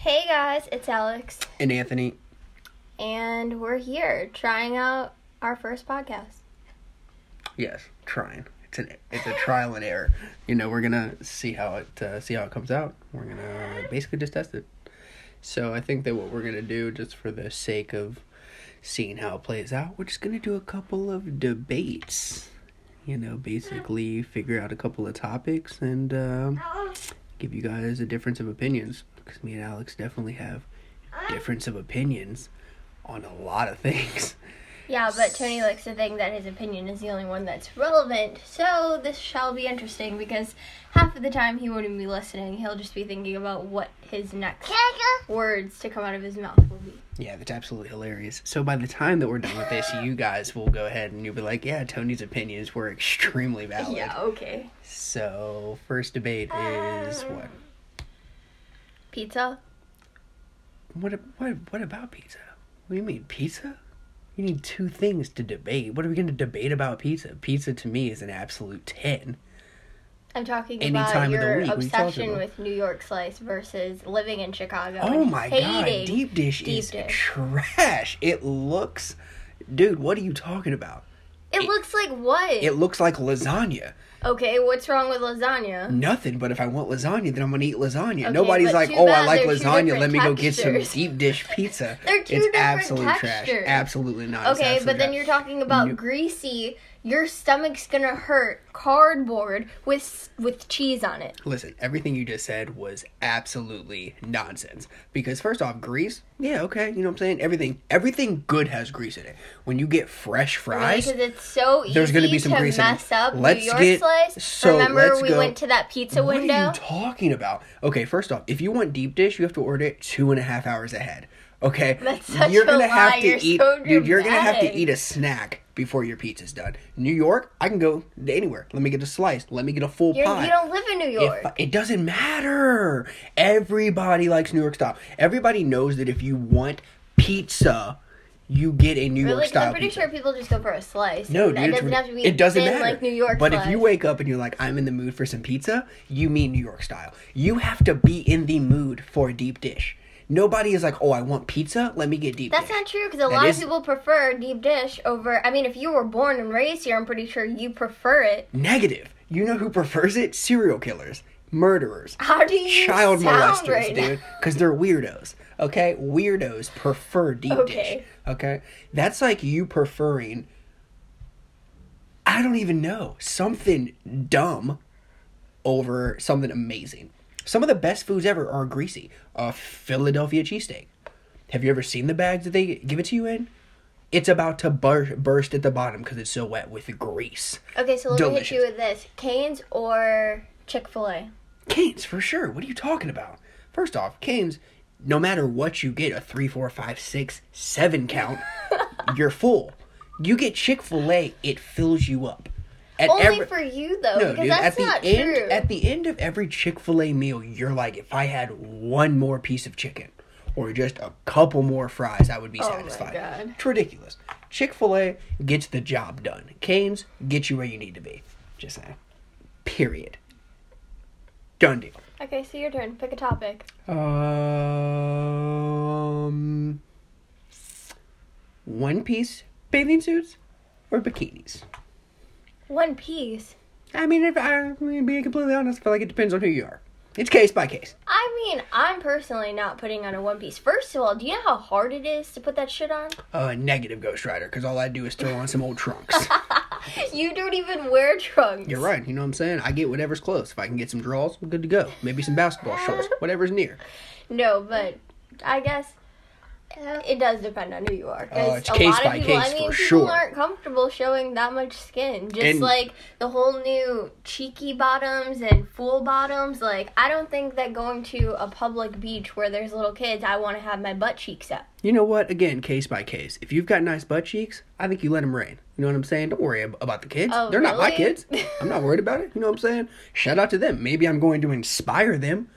Hey guys, it's Alex, And Anthony, and we're here trying out our first podcast. yes, trying. It's an it's a trial and error. You know, we're gonna see how it uh, see how it comes out. We're gonna basically just test it. So I think that what we're gonna do, just for the sake of seeing how it plays out, we're just gonna do a couple of debates. You know, basically figure out a couple of topics and uh, give you guys a difference of opinions. Because me and Alex definitely have difference of opinions on a lot of things. Yeah, but Tony likes to think that his opinion is the only one that's relevant, so this shall be interesting because half of the time he won't even be listening. He'll just be thinking about what his next words to come out of his mouth will be. Yeah, that's absolutely hilarious. So by the time that we're done with this, you guys will go ahead and you'll be like, yeah, Tony's opinions were extremely valid. Yeah, okay. So first debate is um, what? Pizza? What? What? What about pizza? What do you mean pizza? You need two things to debate. What are we going to debate about pizza? Pizza to me is an absolute ten. I'm talking Any about time of the your week, obsession with New York slice versus living in Chicago. Oh my god, deep dish deep is dish. trash. It looks, dude. What are you talking about? It looks like what? It looks like lasagna. Okay, what's wrong with lasagna? Nothing, but if I want lasagna, then I'm gonna eat lasagna. Okay, Nobody's like, oh, I like lasagna. Let me go get some deep dish pizza. They're two it's different absolute trash. textures. Absolutely not. Okay, but then you're talking about You- greasy. Your stomach's gonna hurt. Cardboard with with cheese on it. Listen, everything you just said was absolutely nonsense. Because first off, grease, yeah, okay, you know what I'm saying? Everything everything good has grease in it. When you get fresh fries, Because it's so easy there's gonna be some to grease in it. mess up Let's New York get- slice. so Remember we go- went to that pizza what window? What are you talking about? Okay, first off, if you want deep dish, you have to order it two and a half hours ahead. Okay, That's such you're a gonna have lie. to You're eat, so dude. You're gonna have to eat a snack before your pizza's done. New York, I can go anywhere. Let me get a slice. Let me get a full You're, pie. you don't live in New If- York. it doesn't matter. Everybody likes New York style. Everybody knows that if you want pizza, you get a New York really? 'Cause style I'm pretty pizza. sure people just go for a slice. No, dude, It doesn't have to be it doesn't thin matter. like New York style. but slice. if you wake up and you're like, I'm in the mood for some pizza, you mean New York style. You have to be in the mood for a deep dish. Nobody is like, oh, I want pizza. Let me get deep That's dish. not true because a That lot is- of people prefer deep dish over. I mean, if you were born and raised here, I'm pretty sure you prefer it. Negative. You know who prefers it? Serial killers, murderers, How do you child molesters, right dude. Because they're weirdos. Okay, weirdos prefer deep Okay. dish. Okay, that's like you preferring. I don't even know something dumb over something amazing. Some of the best foods ever are greasy. A Philadelphia cheesesteak. Have you ever seen the bags that they give it to you in? It's about to bur- burst at the bottom because it's so wet with grease. Okay, so let me hit you with this: Cane's or Chick Fil A. Cane's, for sure. What are you talking about? First off, Cane's, no matter what you get, a three, four, five, six, seven count, you're full. You get Chick fil A, it fills you up. Only every- for you though, no, because dude, that's at the not end true. at the end of every Chick-fil-A meal, you're like, if I had one more piece of chicken or just a couple more fries, I would be Oh my satisfied. God. It's ridiculous. Chick-fil-A gets the job done. Cane's get you where you need to be. Just saying. Period. Done deal. okay, so your turn. Pick a topic. Um, one piece bathing suits or bikinis. One piece. I mean, if I mean, being completely honest, I feel like it depends on who you are. It's case by case. I mean, I'm personally not putting on a one piece. First of all, do you know how hard it is to put that shit on? Uh, negative Ghost Rider, because all I do is throw on some old trunks. You don't even wear trunks. You're right. You know what I'm saying? I get whatever's close. If I can get some draws, I'm good to go. Maybe some basketball shorts, whatever's near. No, but I guess it does depend on who you are. Uh, 'cause Oh, it's a case lot by of people, case I mean, for people sure. aren't comfortable showing that much skin. Just And- like the whole new cheeky bottoms and full bottoms. Like, I don't think that going to a public beach where there's little kids, I want to have my butt cheeks up. You know what? Again, case by case. If you've got nice butt cheeks, I think you let them rain. You know what I'm saying? Don't worry ab- about the kids. Oh, They're not my really? kids. I'm not worried about it. You know what I'm saying? Shout out to them. Maybe I'm going to inspire them.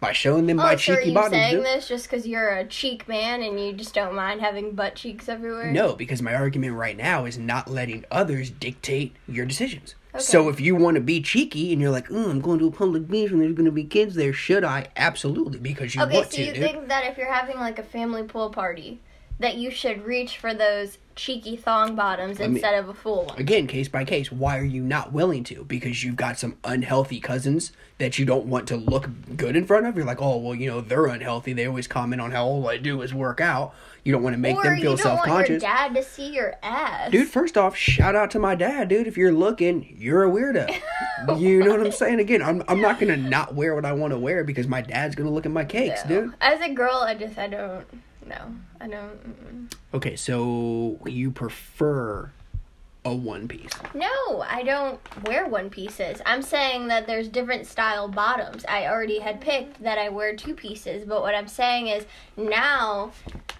By showing them Oh, my so are you saying dude. this just because you're a cheek man and you just don't mind having butt cheeks everywhere? No, because my argument right now is not letting others dictate your decisions. Okay. So if you want to be cheeky and you're like, oh, I'm going to a public beach and there's going to be kids there, should I? Absolutely, because you want to Okay, so you dude. think that if you're having like a family pool party, that you should reach for those cheeky thong bottoms instead of a full one? Again, case by case, why are you not willing to? Because you've got some unhealthy cousins that you don't want to look good in front of. You're like, oh, well, you know, they're unhealthy. They always comment on how all I do is work out. You don't want to make or them feel self conscious. dad to see your ass. Dude, first off, shout out to my dad, dude. If you're looking, you're a weirdo. you know what I'm saying? Again, I'm I'm not gonna not wear what I want to wear because my dad's gonna look at my cakes, No. dude. As a girl, I just I don't. No, I don't. Okay, so you prefer a one piece. No, I don't wear one pieces. I'm saying that there's different style bottoms. I already had picked that I wear two pieces, but what I'm saying is now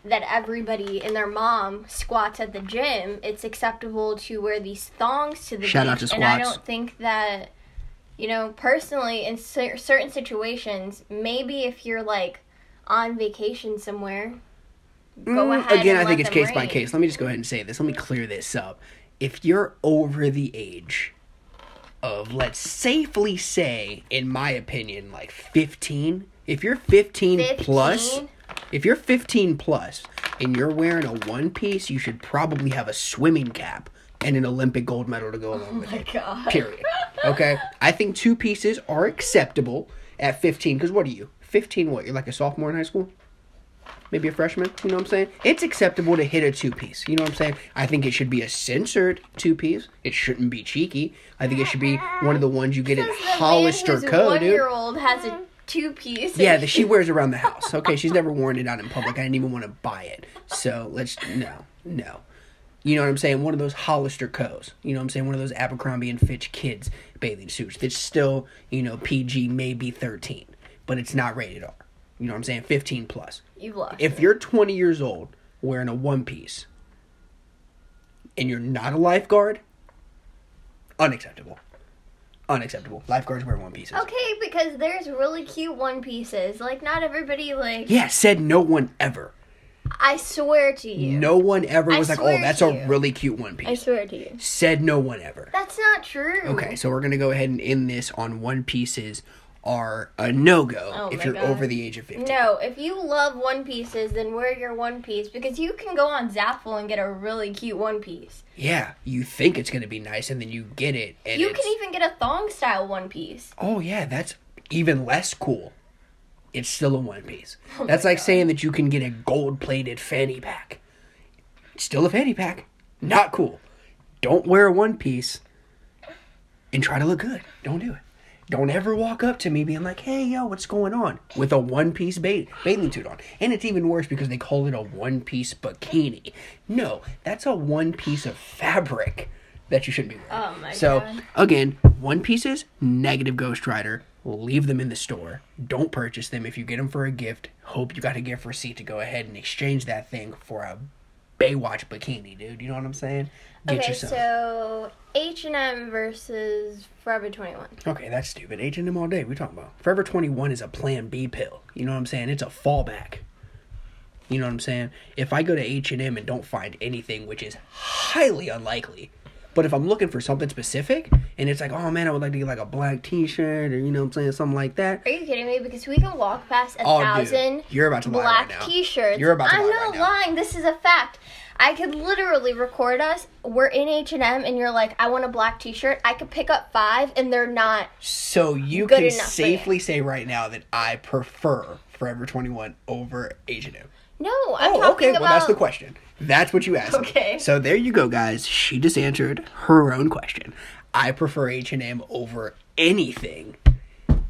that everybody and their mom squats at the gym, it's acceptable to wear these thongs to the Shout out beach. to And I don't think that, you know, personally, in cer- certain situations, maybe if you're like on vacation somewhere, Mm, ahead. Again, I think it's case by case. Let me just go ahead and say this. Let me clear this up. If you're over the age of, let's safely say, in my opinion, like 15, if you're 15, 15? plus, if you're 15 plus and you're wearing a one piece, you should probably have a swimming cap and an Olympic gold medal to go along with Oh my it. god. Period. Okay? I think two pieces are acceptable at 15 because what are you? 15 what? You're like a sophomore in high school? Maybe a freshman. You know what I'm saying? It's acceptable to hit a two piece. You know what I'm saying? I think it should be a censored two piece. It shouldn't be cheeky. I think it should be one of the ones you get at Hollister Co. Dude. One-year-old has a two-piece. Yeah, that she wears around the house. Okay, she's never worn it out in public. I didn't even want to buy it. So let's no, no. You know what I'm saying? One of those Hollister Co's. You know what I'm saying? One of those Abercrombie and Fitch kids bathing suits. That's still, you know, PG, maybe 13, but it's not rated R. You know what I'm saying? 15 plus. You've lost. If you're 20 years old wearing a one piece and you're not a lifeguard, unacceptable. Unacceptable. Lifeguards wear one pieces. Okay, because there's really cute one pieces. Like not everybody like. Yeah, said no one ever. I swear to you. No one ever I was like, oh, that's a you. really cute one piece." I swear to you. Said no one ever. That's not true. Okay, so we're gonna go ahead and end this on one pieces are a no go Oh if you're God. over the age of 50. No, if you love one pieces, then wear your one piece because you can go on Zaful and get a really cute one piece. Yeah, you think it's gonna be nice and then you get it and You it's, can even get a thong style one piece. oh yeah, that's even less cool. It's still a one piece. Oh that's like God. saying that you can get a gold plated fanny pack. It's still a fanny pack. Not cool. Don't wear a one piece and try to look good. Don't do it. Don't ever walk up to me being like, "Hey, yo, what's going on?" with a one-piece ba- bathing suit on. And it's even worse because they call it a one-piece bikini. No, that's a one piece of fabric that you shouldn't be wearing. Oh my so God. again, one pieces, negative Ghost Rider. Leave them in the store. Don't purchase them. If you get them for a gift, hope you got a gift receipt to go ahead and exchange that thing for a Baywatch bikini, dude. You know what I'm saying? Get okay, yourself. so H and M versus Forever Twenty One. Okay, that's stupid. H and M all day. We talking about Forever Twenty One is a Plan B pill. You know what I'm saying? It's a fallback. You know what I'm saying? If I go to H and M and don't find anything, which is highly unlikely, but if I'm looking for something specific and it's like, oh man, I would like to get like a black T-shirt or you know what I'm saying, something like that. Are you kidding me? Because we can walk past a Oh, dude, thousand you're about to black right. T-shirts. You're about to I'm not right lying. This is a fact. I could literally record us. We're in H and M, and you're like, "I want a black T-shirt." I could pick up five, and they're not. So you can enough for you. safely say right now that I prefer Forever Twenty One over H and M. No, I'm Oh, talking okay. about. Well, that's the question. That's what you asked. me. Okay. So there you go, guys. She just answered her own question. I prefer H and M over anything.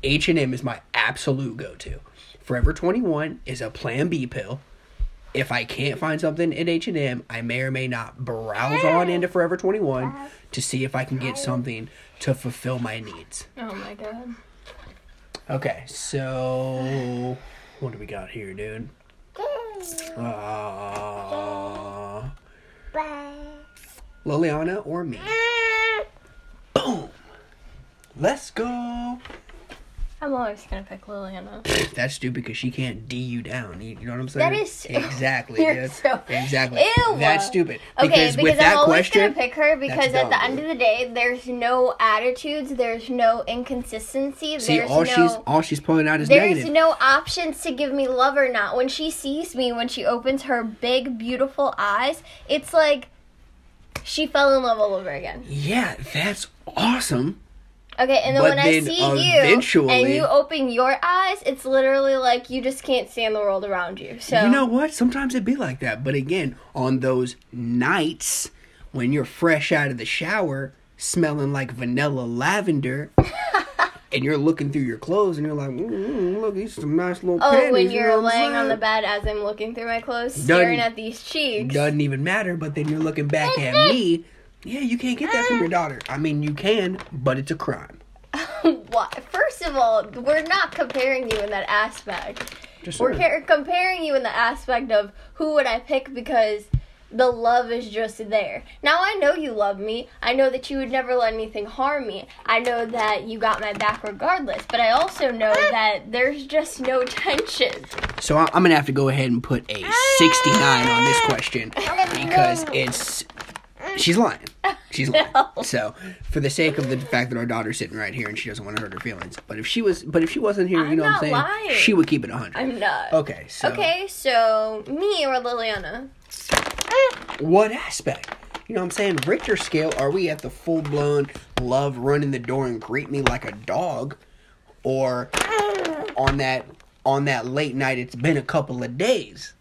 H and M is my absolute go-to. Forever Twenty One is a Plan B pill. If I can't find something at H and M, I may or may not browse on into Forever Twenty One to see if I can get something to fulfill my needs. Oh my god. Okay, so what do we got here, dude? Uh, Liliana or me? Boom. Let's go. I'm always gonna pick Liliana. That's stupid because she can't D you down. You, know what I'm saying? That is exactly. You're dude. so- exactly. Ew. That's stupid. Okay, Because, with I'm always question, gonna pick her because at the end of the day, there's no attitudes, there's no inconsistency, see, there's all no she's all she's pulling out is there's negative. no options to give me love or not. When she sees me, when she opens her big, beautiful eyes, it's like she fell in love all over again. yeah, that's awesome. Okay, and then But when I then see you and you open your eyes, it's literally like you just can't stand the world around you. So You know what? Sometimes it'd be like that. But again, on those nights when you're fresh out of the shower, smelling like vanilla lavender, and you're looking through your clothes and you're like, mm, mm, look, these are some nice little Oh, panties. when you you're know laying on the bed as I'm looking through my clothes, staring at these cheeks. Doesn't even matter, but then you're looking back at me. Yeah, you can't get that from your daughter. I mean, you can, but it's a crime. what? First of all, we're not comparing you in that aspect. Just We're ca- comparing you in the aspect of who would I pick because the love is just there. Now I know you love me. I know that you would never let anything harm me. I know that you got my back regardless. But I also know that there's just no tension. So I- I'm gonna have to go ahead and put a 69 on this question because it's she's lying. She's lying. No. So for the sake of the fact that our daughter's sitting right here and she doesn't want to hurt her feelings, but if she was, but if she wasn't here, you I'm know what I'm saying? lying. She would keep it 100. I'm not. Okay, so Okay, so me or Liliana? what aspect? You know what I'm saying? Richter scale, are we at the full blown love run in the door and greet me like a dog? Or on that on that late night it's been a couple of days?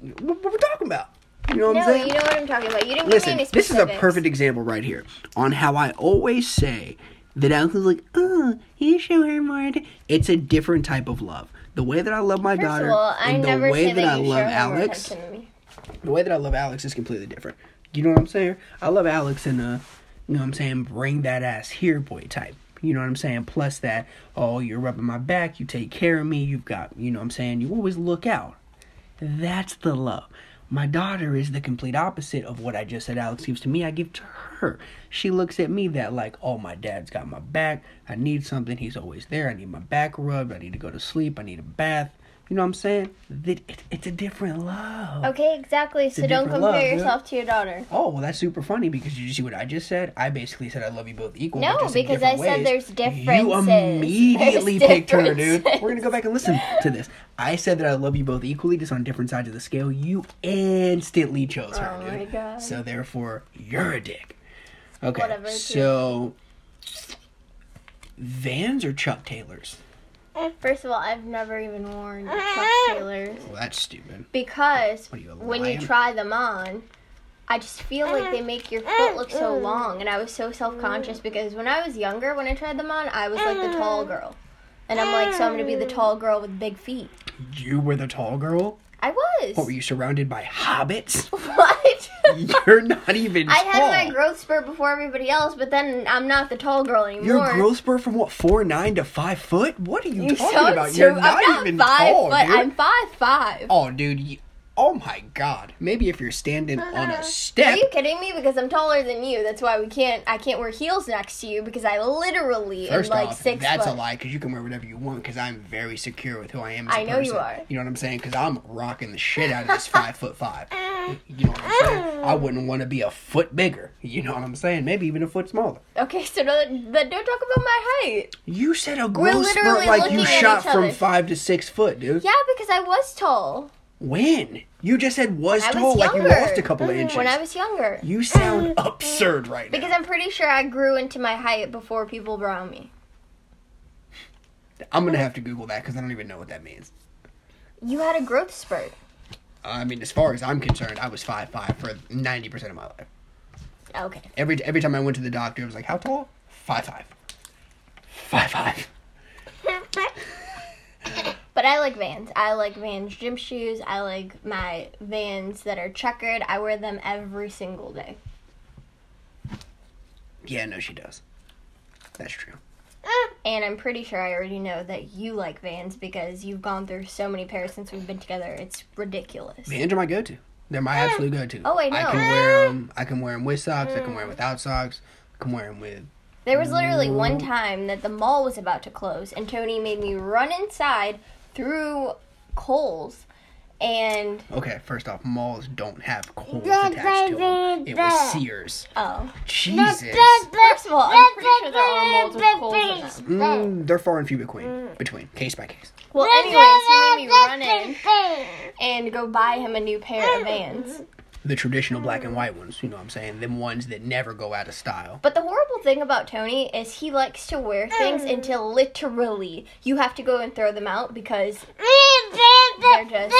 What, what we talking about? You know what I'm No, saying? you know what I'm talking about. You didn't Listen, give me any this is a perfect example right here on how I always say that Alex is like, oh, you show her more. It's a different type of love. The way that I love my First daughter all, and the way say that, I love show her more Alex, attention to me. the way that I love Alex is completely different. You know what I'm saying? I love Alex in a, you know what I'm saying, bring that ass here boy type. You know what I'm saying? Plus that, oh, you're rubbing my back, you take care of me, you've got, you know what I'm saying, you always look out. That's the love. My daughter is the complete opposite of what I just said Alex gives to me. I give to her. She looks at me that like, oh, my dad's got my back. I need something. He's always there. I need my back rubbed. I need to go to sleep. I need a bath. You know what I'm saying? It, it, it's a different love. Okay, exactly. So don't compare love, dude. yourself to your daughter. Oh, well, that's super funny because you see what I just said? I basically said I love you both equal. No, but just in because I different said ways. there's You differences. immediately There's picked her, dude. We're going to go back and listen to this. I said that I love you both equally, just on different sides of the scale. You instantly chose her, Oh dude. my God. So therefore, you're a dick. Okay, Whatever, so Vans or Chuck Taylors? First of all, I've never even worn Chuck Taylors Well, that's stupid. because What are you, when you try them on, I just feel like they make your foot look so long, and I was so self conscious because when I was younger, when I tried them on, I was like the tall girl, and I'm like, so I'm gonna be the tall girl with big feet. You were the tall girl? I was. What, were you surrounded by hobbits? What? You're not even I tall. had my growth spurt before everybody else, but then I'm not the tall girl anymore. Your growth spurt from what four nine to five foot? What are you, You talking about? You're I'm not, not even five tall, foot. dude. I'm five five. Oh, dude. Oh my god. Maybe if you're standing uh-huh. on a step. Are you kidding me? Because I'm taller than you. That's why we can't. I can't wear heels next to you because I literally First am like off, six that's foot. a lie because you can wear whatever you want because I'm very secure with who I am. As I a know you are. You know what I'm saying? Because I'm rocking the shit out of this five foot five. Uh, you know what I'm saying? Uh. I wouldn't want to be a foot bigger. You know what I'm saying? Maybe even a foot smaller. Okay, so no, then don't talk about my height. You said a growth spurt like you shot from five to six foot, dude. Yeah, because I was tall When? You just said was I was tall, like you lost a couple of inches. when I was younger. You sound absurd right now. Because I'm pretty sure I grew into my height before people around me. I'm gonna have to Google that because I don't even know what that means. You had a growth spurt. I mean, as far as I'm concerned, I was five five for ninety percent of my life. Okay. Every every time I went to the doctor, it was like, "How tall?" Five five. Five five. But I like Vans. I like Vans gym shoes. I like my Vans that are checkered. I wear them every single day. Yeah, no, she does. That's true. Eh. And I'm pretty sure I already know that you like Vans because you've gone through so many pairs since we've been together. It's ridiculous. Vans are my go-to. They're my eh. absolute go-to. Oh, I know. I know. can wear them. I can wear them with socks. I can wear them mm. without socks. I can wear them with There was literally one time that the mall was about to close, and Tony made me run inside through Kohl's, and Okay, first off, malls don't have Kohl's attached to them. It was Sears. oh, Jesus. first of all, I'm pretty sure there are malls with Kohl's in them. Mm, they're far and few between. Between case by case. Well, anyways, he made me run in and go buy him a new pair of Vans. The traditional black and white ones. You know what I'm saying? Them ones that never go out of style. But the horrible thing about Tony is he likes to wear things mm. until literally you have to go and throw them out because they're just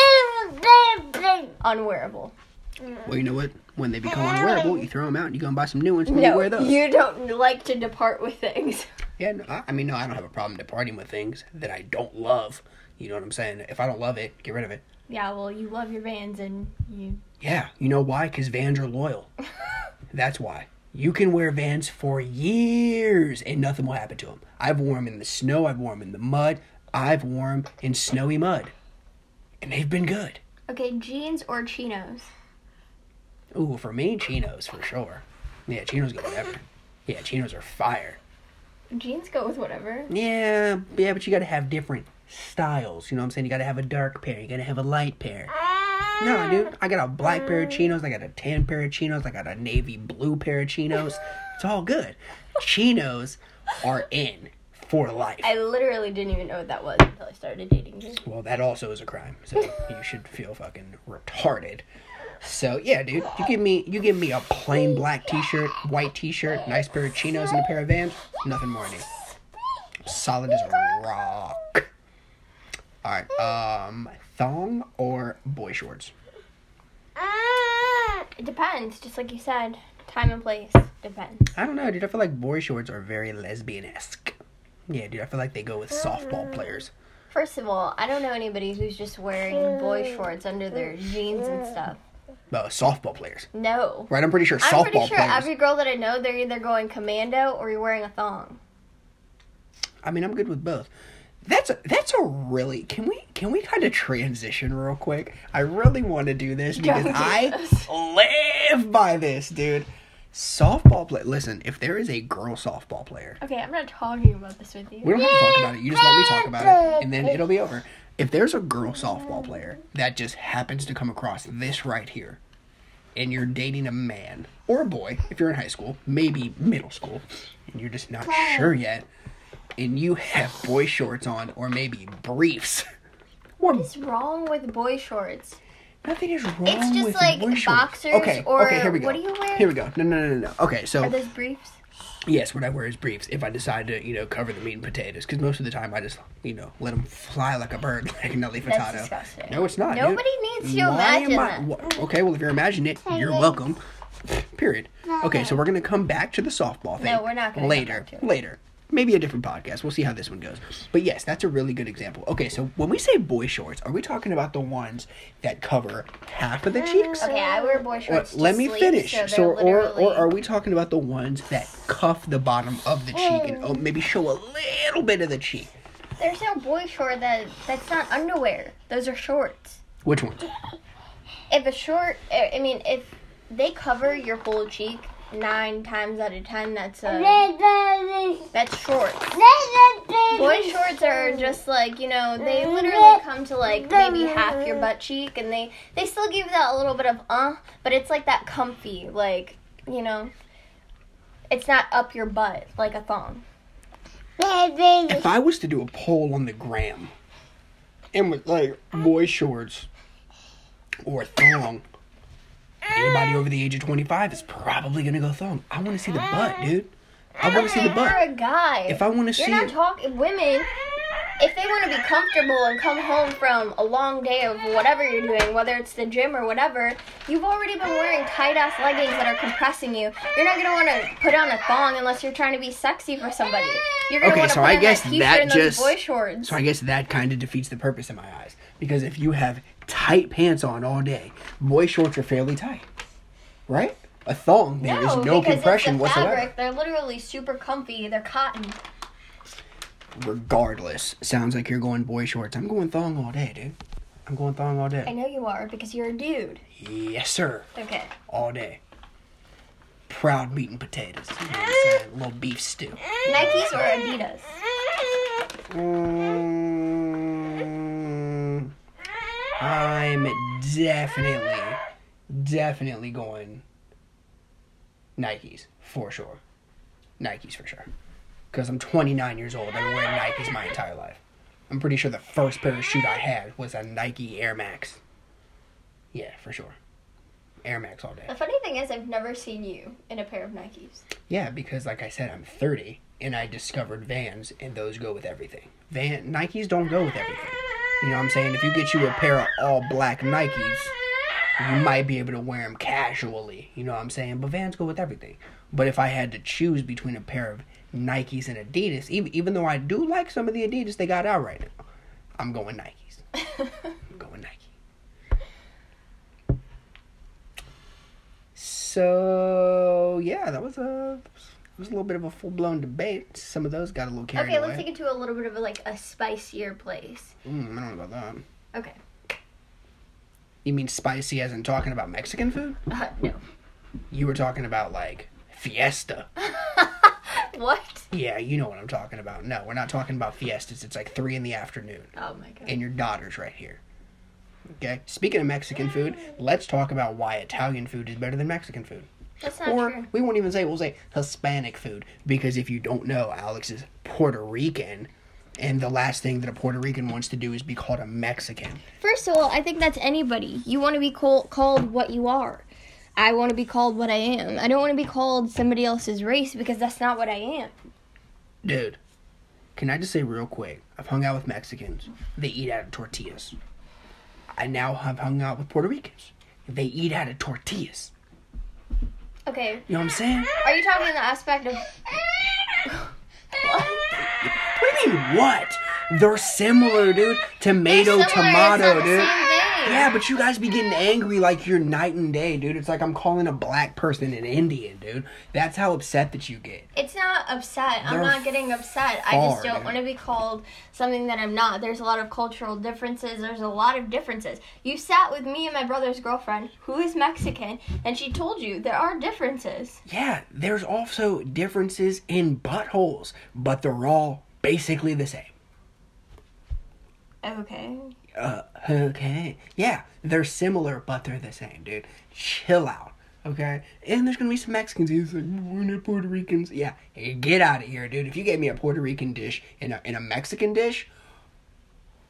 unwearable. Well, you know what? When they become mm. unwearable, you throw them out and you go and buy some new ones and you wear those. you don't like to depart with things. Yeah, no, I, I mean, no, I don't have a problem departing with things that I don't love. You know what I'm saying? If I don't love it, get rid of it. Yeah, well, you love your Vans and you. Yeah, you know why? Because Vans are loyal. That's why. You can wear Vans for years and nothing will happen to them. I've worn them in the snow, I've worn them in the mud, I've worn them in snowy mud. And they've been good. Okay, jeans or chinos? Ooh, for me, chinos for sure. Yeah, chinos go whatever. Yeah, chinos are fire. Jeans go with whatever. Yeah, yeah, but you gotta have different styles. You know what I'm saying? You gotta have a dark pair, you gotta have a light pair. Ah. No, dude, I got a black pair of chinos, I got a tan pair of chinos, I got a navy blue pair of chinos. It's all good. Chinos are in for life. I literally didn't even know what that was until I started dating you. Well, that also is a crime, so you should feel fucking retarded. So yeah, dude, you give me you give me a plain black T-shirt, white T-shirt, nice pair of chinos, and a pair of Vans. Nothing more need. Solid as a rock. All right, um, thong or boy shorts? It depends, just like you said. Time and place depends. I don't know, dude. I feel like boy shorts are very lesbian-esque. Yeah, dude. I feel like they go with softball players. First of all, I don't know anybody who's just wearing boy shorts under their jeans and stuff. Uh, softball players, No. right? I'm pretty sure I'm softball pretty sure players. every girl that I know, they're either going commando or you're wearing a thong. I mean, I'm good with both. That's a, that's a really can we can we kind of transition real quick? I really want to do this because I live by this, dude. Softball play. Listen, if there is a girl softball player, Okay, I'm not talking about this with you. we don't have to talk about it. You just let me talk about it, and then it'll be over. If there's a girl softball player that just happens to come across this right here, and you're dating a man or a boy, if you're in high school, maybe middle school, and you're just not sure yet, and you have boy shorts on or maybe briefs, What is wrong with boy shorts? nothing is wrong with boys. It's just with like boy shorts. boxers okay, or okay, here we go. what do you wear? Here we go. No, no, no, no, no. Okay, so Are those briefs? Yes, what I wear is briefs. If I decide to, you know, cover the meat and potatoes, because most of the time I just, you know, let them fly like a bird, like Nelly Furtado. That's disgusting. No, it's not. dude. Nobody needs to Why imagine am I- that. wha- okay, well, if you're imagining it, you're welcome. Period. Okay, so we're gonna come back to the softball thing. No, we're not gonna come later. back to it. Later. Maybe a different podcast. We'll see how this one goes. But yes, that's a really good example. Okay, so when we say boy shorts, are we talking about the ones that cover half of the cheeks? Okay, I wear boy Or- shorts. to let me sleep, finish. So, So, or or are we talking about the ones that cuff the bottom of the cheek and oh, maybe show a little bit of the cheek? There's no boy short that that's not underwear. Those are shorts. Which ones? If a short, I mean, if they cover your whole cheek nine times out of ten, that's a that's short. Boy shorts are just like you know they literally come to like maybe half your butt cheek, and they they still give that a little bit of uh, but it's like that comfy, like you know, it's not up your butt like a thong. If I was to do a poll on the gram and with like boy shorts or thong, anybody over the age of 25 is probably gonna go thong. I wanna see the butt, dude. I wanna see the You're butt. a guy. If I wanna You're see not it, talking women. If they want to be comfortable and come home from a long day of whatever you're doing, whether it's the gym or whatever, you've already been wearing tight ass leggings that are compressing you. You're not gonna want to put on a thong unless you're trying to be sexy for somebody. You're gonna Okay, want to so put I on guess that that just- boy shorts. So I guess that kind of defeats the purpose in my eyes. Because if you have tight pants on all day, boy shorts are fairly tight, right? A thong, there is no compression it's the whatsoever. fabric. They're literally super comfy. They're cotton. Regardless, sounds like you're going boy shorts. I'm going thong all day, dude. I'm going thong all day. I know you are because you're a dude. Yes, sir. Okay. All day. proud meat and potatoes. You know? A little beef stew. Nikes or Adidas? Mm, I'm definitely, definitely going Nikes for sure. Nikes for sure. Because I'm 29 years old. I've been wearing Nikes my entire life. I'm pretty sure the first pair of shoes I had was a Nike Air Max. Yeah, for sure. Air Max all day. The funny thing is, I've never seen you in a pair of Nikes. Yeah, because like I said, I'm 30 and I discovered Vans, and those go with everything. Van Nikes don't go with everything. You know what I'm saying? If you get you a pair of all black Nikes, you might be able to wear them casually. You know what I'm saying? But Vans go with everything. But if I had to choose between a pair of Nikes and Adidas, even even though I do like some of the Adidas they got out right now, I'm going Nikes. I'm going Nike. So yeah, that was a it was a little bit of a full blown debate. Some of those got a little carried okay, away. let's take it to a little bit of a, like a spicier place. Mm, I don't know about that. Okay. You mean spicy as in talking about Mexican food? Uh, no. You were talking about like fiesta. what? Yeah, you know what I'm talking about. No, we're not talking about fiestas. It's like three in the afternoon, Oh my god. and your daughter's right here. Okay. Speaking of Mexican food, let's talk about why Italian food is better than Mexican food. Or true. we won't even say we'll say Hispanic food because if you don't know, Alex is Puerto Rican, and the last thing that a Puerto Rican wants to do is be called a Mexican. First of all, I think that's anybody. You want to be call- called what you are. I want to be called what I am. I don't want to be called somebody else's race because that's not what I am. Dude, can I just say real quick? I've hung out with Mexicans. They eat out of tortillas. I now have hung out with Puerto Ricans. They eat out of tortillas. Okay. You know what I'm saying? Are you talking in the aspect of What do you mean, what? They're similar, dude. Tomato, They're similar, tomato, dude. Yeah, but you guys be getting angry like you're night and day, dude. It's like I'm calling a black person an Indian, dude. That's how upset that you get. It's not upset. I'm not getting upset. I just don't want to be called something that I'm not. There's a lot of cultural differences. There's a lot of differences. You sat with me and my brother's girlfriend, who is Mexican, and she told you there are differences. Yeah, there's also differences in buttholes, but they're all basically the same. Okay. Uh, okay. Yeah, they're similar, but they're the same, dude. Chill out, okay? And there's gonna be some Mexicans who's like, we're not Puerto Ricans. Yeah, hey, get out of here, dude. If you gave me a Puerto Rican dish and a, and a Mexican dish,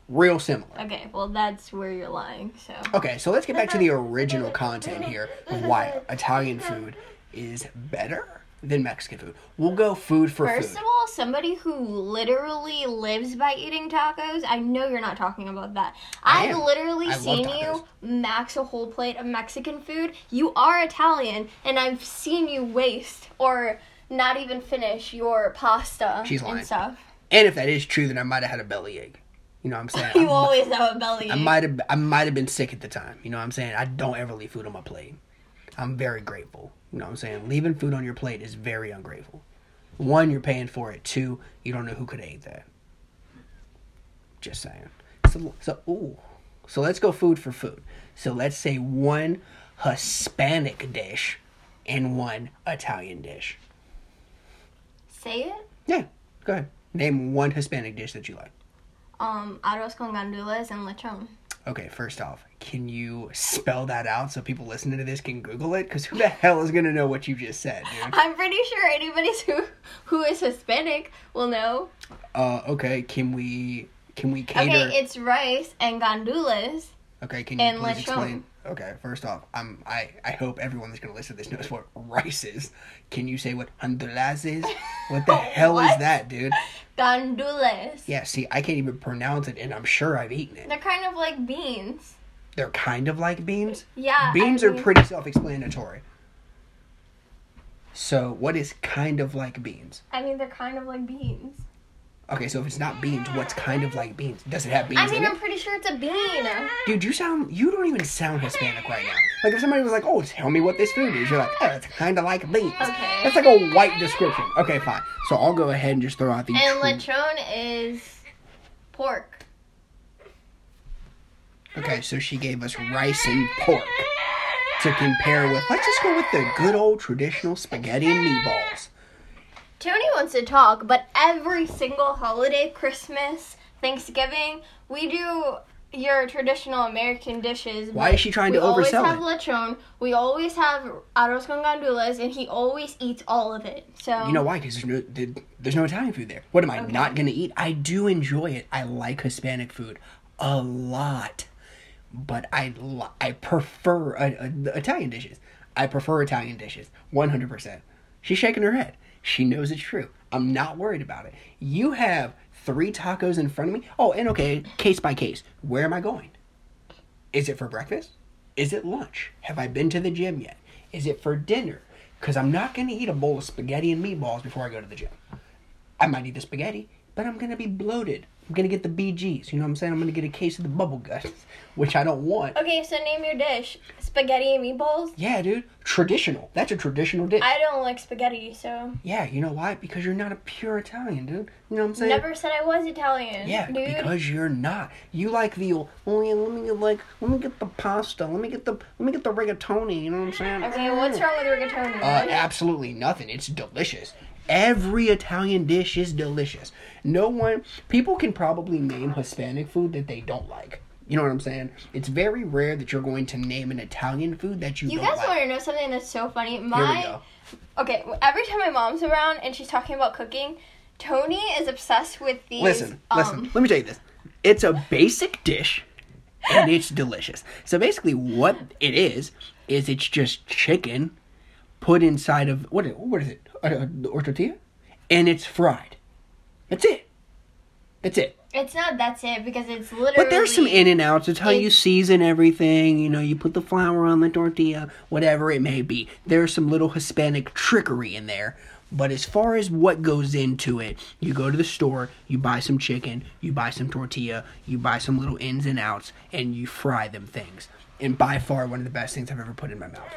real similar. Okay, well, that's where you're lying, so. Okay, so let's get back to the original content here why Italian food is better than Mexican food. We'll go food for First food. of all, somebody who literally lives by eating tacos, I know you're not talking about that. I I've am. literally I seen you max a whole plate of Mexican food. You are Italian, and I've seen you waste or not even finish your pasta She's lying. and stuff. And if that is true, then I might have had a bellyache. You know what I'm saying? You I, always have a belly. I might have I might have been sick at the time. You know what I'm saying? I don't ever leave food on my plate. I'm very grateful. You know what I'm saying? Leaving food on your plate is very ungrateful. One, you're paying for it. Two, you don't know who could ate that. Just saying. So, so ooh. So let's go food for food. So let's say one Hispanic dish and one Italian dish. Say it. Yeah, go ahead. Name one Hispanic dish that you like. Um, arroz con gandules and lechon. Okay, first off, can you spell that out so people listening to this can Google it? Because who the hell is gonna know what you just said, dude? I'm pretty sure anybody who who is Hispanic will know. Uh, okay, can we can we cater? Okay, it's rice and gandules. Okay, can you and please lechon. explain? Okay, first off, I'm I I hope everyone that's gonna listen to this knows what rice is. Can you say what honduras is? What the hell is What? that, dude? Gandules. Yeah, see, I can't even pronounce it, and I'm sure I've eaten it. They're kind of like beans. They're kind of like beans. Yeah. Beans I are mean- pretty self-explanatory. So, what is kind of like beans? I mean, they're kind of like beans. Okay, so if it's not beans, what's kind of like beans? Does it have beans I mean, in I'm it? pretty sure it's a bean. Dude, you sound you don't even sound Hispanic right now. Like if somebody was like, "Oh, tell me what this food is," you're like, "Oh, it's kind of like beans." Okay. That's like a white description. Okay, fine. So I'll go ahead and just throw out the. And true- lechon is pork. okay, so she gave us rice and pork. to compare with. Let's just go with the good old traditional spaghetti and meatballs. Tony wants to talk, but every single holiday, Christmas, Thanksgiving, we do your traditional American dishes. Why is she trying to oversell it? We always have lechon. We always have arroz con gandules, and he always eats all of it. So You know why? Because there's no there's no Italian food there. What am I Okay. not gonna eat? I do enjoy it. I like Hispanic food a lot, but I I prefer uh, uh, Italian dishes. I prefer Italian dishes, one hundred percent. She's shaking her head. She knows it's true. I'm not worried about it. You have three tacos in front of me. Oh, and okay, case by case. Where am I going? Is it for breakfast? Is it lunch? Have I been to the gym yet? Is it for dinner? Because I'm not going to eat a bowl of spaghetti and meatballs before I go to the gym. I might eat the spaghetti, but I'm going to be bloated. I'm to get the BGs. You know what I'm saying? I'm to get a case of the bubble guts, which I don't want. Okay, so name your dish: spaghetti and meatballs. Yeah, dude. Traditional. That's a traditional dish. I don't like spaghetti, so yeah, you know why? Because you're not a pure Italian, dude. You know what I'm saying? never said I was Italian. Yeah, dude. because you're not. You like the old, oh yeah, let me get like, let me get the pasta, let me get the, let me get the rigatoni. You know what I'm saying? Okay, what's wrong with rigatoni? Uh, absolutely nothing. It's delicious. Every Italian dish is delicious. No one, people can probably name Hispanic food that they don't like. You know what I'm saying? It's very rare that you're going to name an Italian food that you, you guys like. want to know something that's so funny? My okay, every time my mom's around and she's talking about cooking, Tony is obsessed with these. Listen, um, listen. Let me tell you this. It's a basic dish, and it's delicious. So basically, what it is is it's just chicken put inside of what? What is it? Uh, or tortilla, and it's fried. That's it. That's it. It's not that's it because it's literally. But there's some in and outs. It's how you season everything. You know, you put the flour on the tortilla, whatever it may be. There's some little Hispanic trickery in there. But as far as what goes into it, you go to the store, you buy some chicken, you buy some tortilla, you buy some little ins and outs, and you fry them things. And by far one of the best things I've ever put in my mouth.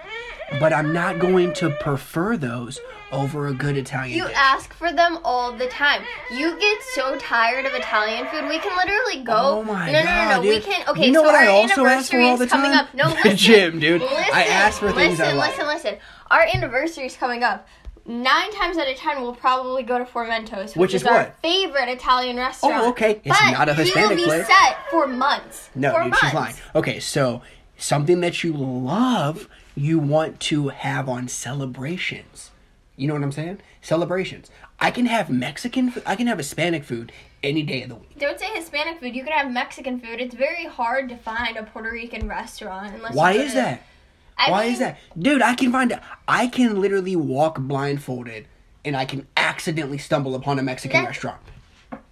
But I'm not going to prefer those over a good Italian You dish. ask for them all the time. You get so tired of Italian food. We can literally go. Oh my no, no, god, no, no. We dude. can. Okay, you know so what our I also ask for all is the coming time? up. No, listen, the listen, gym, dude. I Listen, ask for things listen, I like. Listen, listen, Our anniversary is coming up. Nine times out of ten, we'll probably go to Formentos, which, Which is our what? favorite Italian oh, restaurant. Oh, okay. It's but not a Hispanic he'll be place. set for months. No, for dude, months. she's lying. Okay, so something that you love, you want to have on celebrations. You know what I'm saying? Celebrations. I can have Mexican, food. I can have Hispanic food any day of the week. Don't say Hispanic food. You can have Mexican food. It's very hard to find a Puerto Rican restaurant unless. Why is to- that? I Why mean, is that? Dude, I can find I can literally walk blindfolded and I can accidentally stumble upon a Mexican restaurant.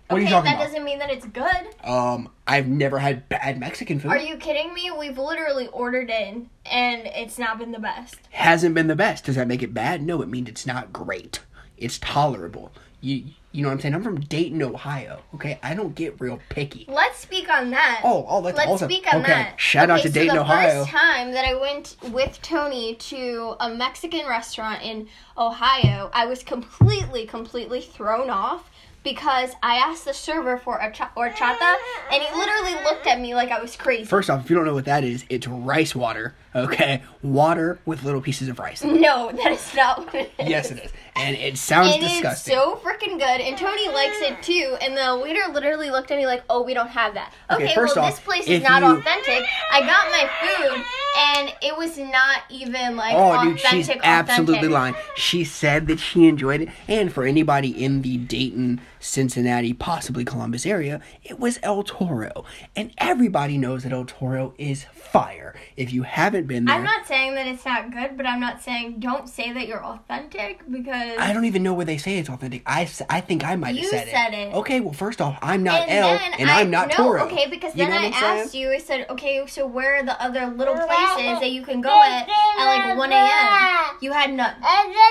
What okay, are you talking that about? doesn't mean that it's good. Um, I've never had bad Mexican food. Are you kidding me? We've literally ordered in, and it's not been the best. hasn't been the best. Does that make it bad? No, it means it's not great. It's tolerable. You you know what I'm saying? I'm from Dayton, Ohio. Okay, I don't get real picky. Let's speak on that. Oh, oh, let's Let's also- speak on okay, that. shout out to so Dayton, the Ohio. first time that I went with Tony to a Mexican restaurant in Ohio, I was completely, completely thrown off because I asked the server for a cha- horchata, and he literally looked at me like I was crazy. First off, if you don't know what that is, it's rice water. Okay, water with little pieces of rice. no, that is not what it is. yes, it is, and it sounds It disgusting. so freaking good, and Tony likes it too. And the waiter literally looked at me like, "Oh, we don't have that." Okay, Okay, first well, off, this place is not you- authentic. I got my food, and it was not even like Oh, authentic. dude, she's absolutely lying. She said that she enjoyed it, and for anybody in the Dayton, Cincinnati, possibly Columbus area, it was El Toro, and everybody knows that El Toro is fire. If you haven't been there, I'm not saying that it's not good, but I'm not saying don't say that you're authentic because I don't even know where they say it's authentic. I, I think I might have You said, said it. it. Okay, well, first off, I'm not and L, then and I, I'm not no, Toro. Okay, because You then I what I'm saying? asked you. I said, okay, so where are the other little places that you can go at at like 1 a.m.? You had none.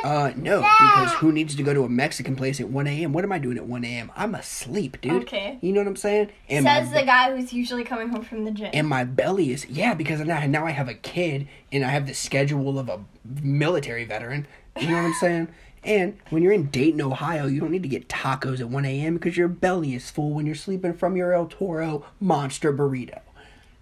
Uh, no, because who needs to go to a Mexican place at 1 a.m.? What am I doing at 1 a.m.? I'm asleep, dude. Okay. You know what I'm saying? And Says my, the guy who's usually coming home from the gym. and my belly is yeah because now now I have a kid and I have the schedule of a military veteran. You know what I'm saying? And when you're in Dayton, Ohio, you don't need to get tacos at 1 a.m. because your belly is full when you're sleeping from your El Toro monster burrito.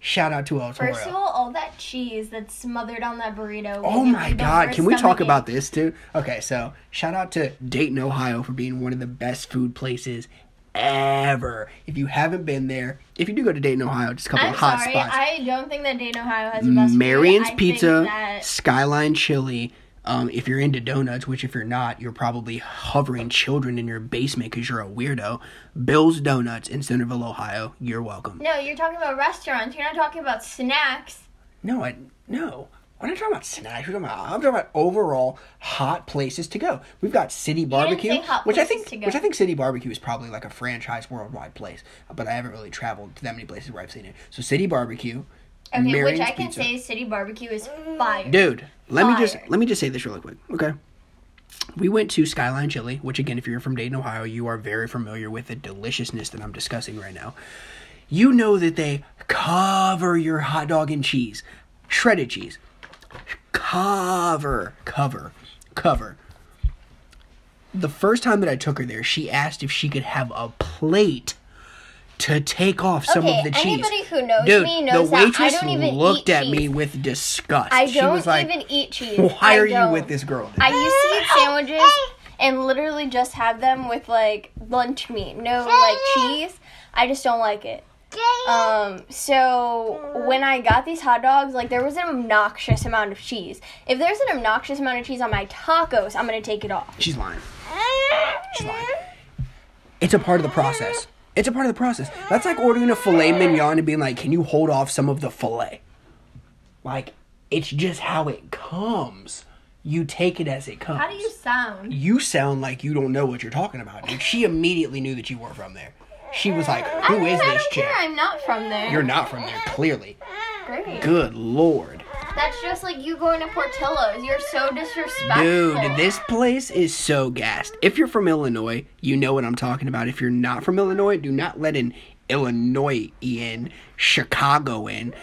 Shout out to El Toro. First of all, all that cheese that's smothered on that burrito. Oh my give you the god, can we talk about this too? Okay, so shout out to Dayton, Ohio for being one of the best food places ever. If you haven't been there, if you do go to Dayton, Ohio, just a couple I'm of hot sorry, spots. I don't think that Dayton, Ohio has the best Marion's Pizza, Skyline Chili. Um, if you're into donuts, which if you're not, you're probably hovering children in your basement because you're a weirdo. Bill's Donuts in Centerville, Ohio. You're welcome. no, you're talking about restaurants. You're not talking about snacks. No, I no. We're not talking about snacks. We're talking about. I'm talking about overall hot places to go. We've got City Barbecue, which I think, to go. which I think City Barbecue is probably like a franchise worldwide place. But I haven't really traveled to that many places where I've seen it. So City Barbecue, Okay, which I can Pizza. say City Barbecue is fire. Dude, let me just let me just say this really quick, okay? We went to Skyline Chili, which again, if you're from Dayton, Ohio, you are very familiar with the deliciousness that I'm discussing right now. You know that they cover your hot dog in cheese, shredded cheese. Cover, cover, cover. The first time that I took her there, she asked if she could have a plate to take off some okay, of the cheese. anybody who knows Dude, me the knows that I waitress don't even looked eat at cheese. me with disgust. I she don't was like, even eat cheese. Why I are you don't. with this girl? I used to eat sandwiches and literally just have them with like lunch meat, no like cheese. I just don't like it. Um, so when I got these hot dogs, like there was an obnoxious amount of cheese. If there's an obnoxious amount of cheese on my tacos, I'm gonna take it off. She's lying. She's lying. It's a part of the process. It's a part of the process. That's like ordering a filet mignon and being like, "Can you hold off some of the filet?" Like, it's just how it comes. You take it as it comes. How do you sound? You sound like you don't know what you're talking about, dude. She immediately knew that you were from there. She was like, I "Who mean, is I this chick?" care. I'm not from there. You're not from there, clearly. Great. Good lord. That's just like you going to Portillo's. You're so disrespectful. Dude, this place is so gassed. If you're from Illinois, you know what I'm talking about. If you're not from Illinois, do not let an Illinoisan, Chicagoan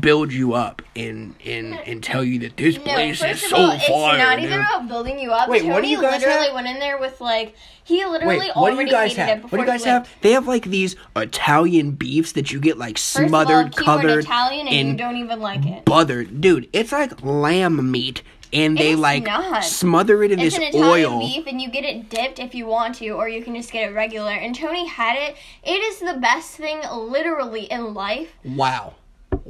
build you up and and and tell you that this No, place is first of so all, it's not dude. even about building you up. Wait, Tony what do you guys literally have? went in there with like he literally Wait, what already do you guys hated it have? before What do you guys he went. have? They have like these Italian beefs that you get like First of all, smothered, keyword covered, Italian, and you in don't even like it. butter. Dude, it's like lamb meat, and they like not. smother it in It's this an Italian oil. beef, and you get it dipped if you want to, or you can just get it regular. And Tony had it. It is the best thing, literally, in life. Wow.